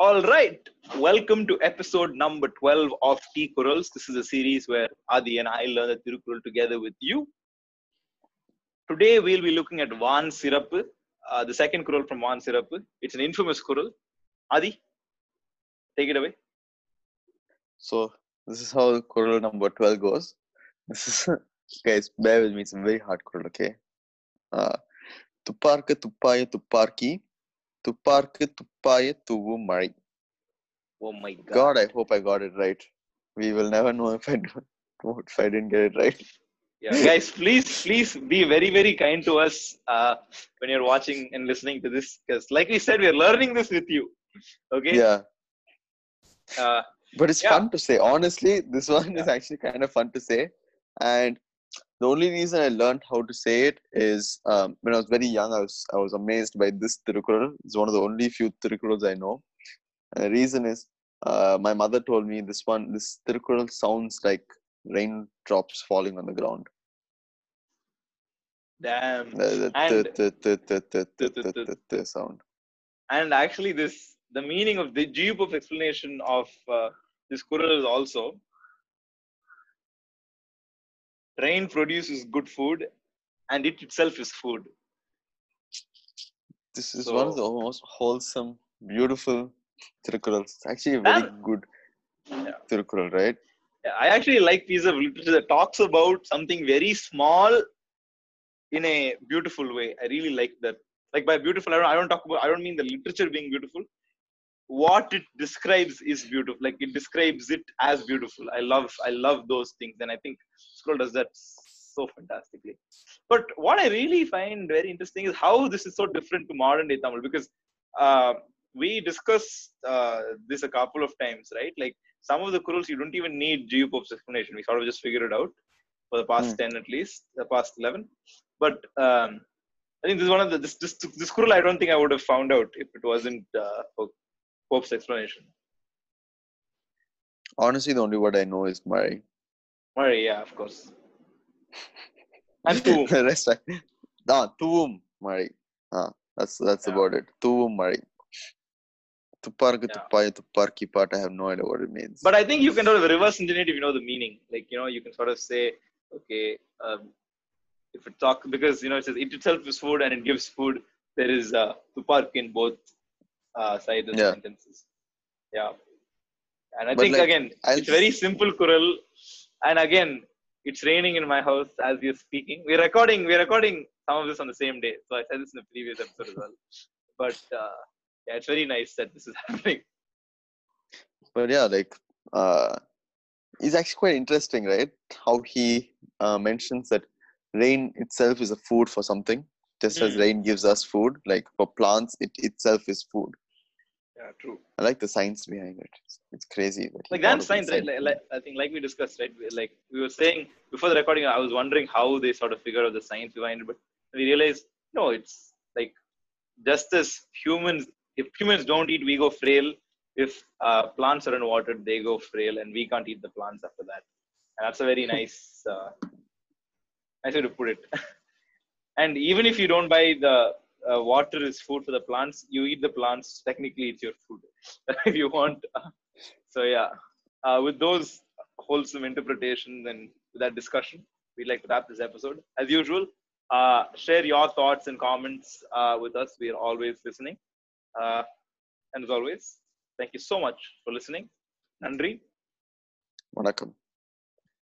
All right. Welcome to episode number 12 of Tea Kurals. This is a series where Adi and I learn the Tirukural together with you. Today we'll be looking at Van Sirappu, uh, the second Kural from Van Sirappu. It's an infamous Kural. Adi, take it away. So this is how Kural number 12 goes. This is guys, bear with me, it's a very hard Kural, okay? Uh துப்பார்க்கு துப்பாய துப்பார்க்கி துப்பார்க்கு துப்பாய தூவும் மழை Oh my God. God, I hope I got it right. We will never know if I do if I didn't get it right. Yeah, guys, please, please be very, very kind to us uh, when you're watching and listening to this. Because, like we said, we're learning this with you. Okay. Yeah. Uh, But it's Yeah. fun to say. Honestly, this one is actually kind of fun to say. And the only reason I learned how to say it is um, when I was very young. I was I was amazed by this Tirukkural. It's one of the only few Tirukkurals I know. And the reason is uh, my mother told me this one. This Tirukkural sounds like raindrops falling on the ground. Damn. The sound. And actually, this the meaning of the dupe of explanation of uh, this Kural is also rain produces good food and it itself is food This is one of the most wholesome, beautiful Tirukurals. It's actually a very good Yeah. Tirukural, right? Yeah, i actually like piece of uh, literature that uh, talks about something very small in a beautiful way i really like that like by beautiful i don't, I don't talk about i don't mean the literature being beautiful what it describes is beautiful. Like it describes it as beautiful. I love i love those things and i think scroll does that so fantastically. But what i really find very interesting is how this is so different to modern day tamil because uh, we discussed uh, this a couple of times right? Like some of the kurals you don't even need G. U. Pope's explanation. We sort of just figured it out for the past Hmm. 10 at least the past 11 but um, I think this is one of the this this this Kural I don't think I would have found out if it wasn't uh, for Pope's explanation. Honestly, the only word I know is Murray. Murray, yeah, of course. And Tuum. the rest, I, ah, Tuum Murray. Ah, that's that's Yeah. about it. Tuum Murray. Tupparku Yeah. tuppaya tupparki part. I have no idea what it means. But I think you can sort of reverse engineer it if you know the meaning. Like you know, you can sort of say, okay, um, if it talk because you know it says it itself is food and it gives food. There is uh, tupark in both uh, sides of the Yeah. sentences. Yeah, and I But, think like, again I'll it's very simple Kural, and again it's raining in my house as we're speaking. We're recording. We're recording some of this on the same day. So I said this in the previous episode as well. But uh, yeah, it's very nice that this is happening. but yeah, like uh, it's actually quite interesting, right? How he uh, mentions that rain itself is a food for something, just as Mm. rain gives us food. Like for plants, it itself is food. Yeah, true. I like the science behind it. It's, it's crazy. that like that's science, right? Like, like, I think, like we discussed, right? we- Like we were saying before the recording, I was wondering how they sort of figure out the science behind it, but we realized no, it's like just as humans, if humans don't eat, we go frail. If uh, plants are unwatered, they go frail, and we can't eat the plants after that. And that's a very nice, uh, nice way to put it. and even if you don't buy the uh, water is food for the plants. You eat the plants. Technically, it's your food if you want. So yeah, uh, with those wholesome interpretations and that discussion, we'd like to wrap this episode. As usual, uh, share your thoughts and comments uh, with us. We are always listening. Uh, and as always, thank you so much for listening. Nandri. Welcome.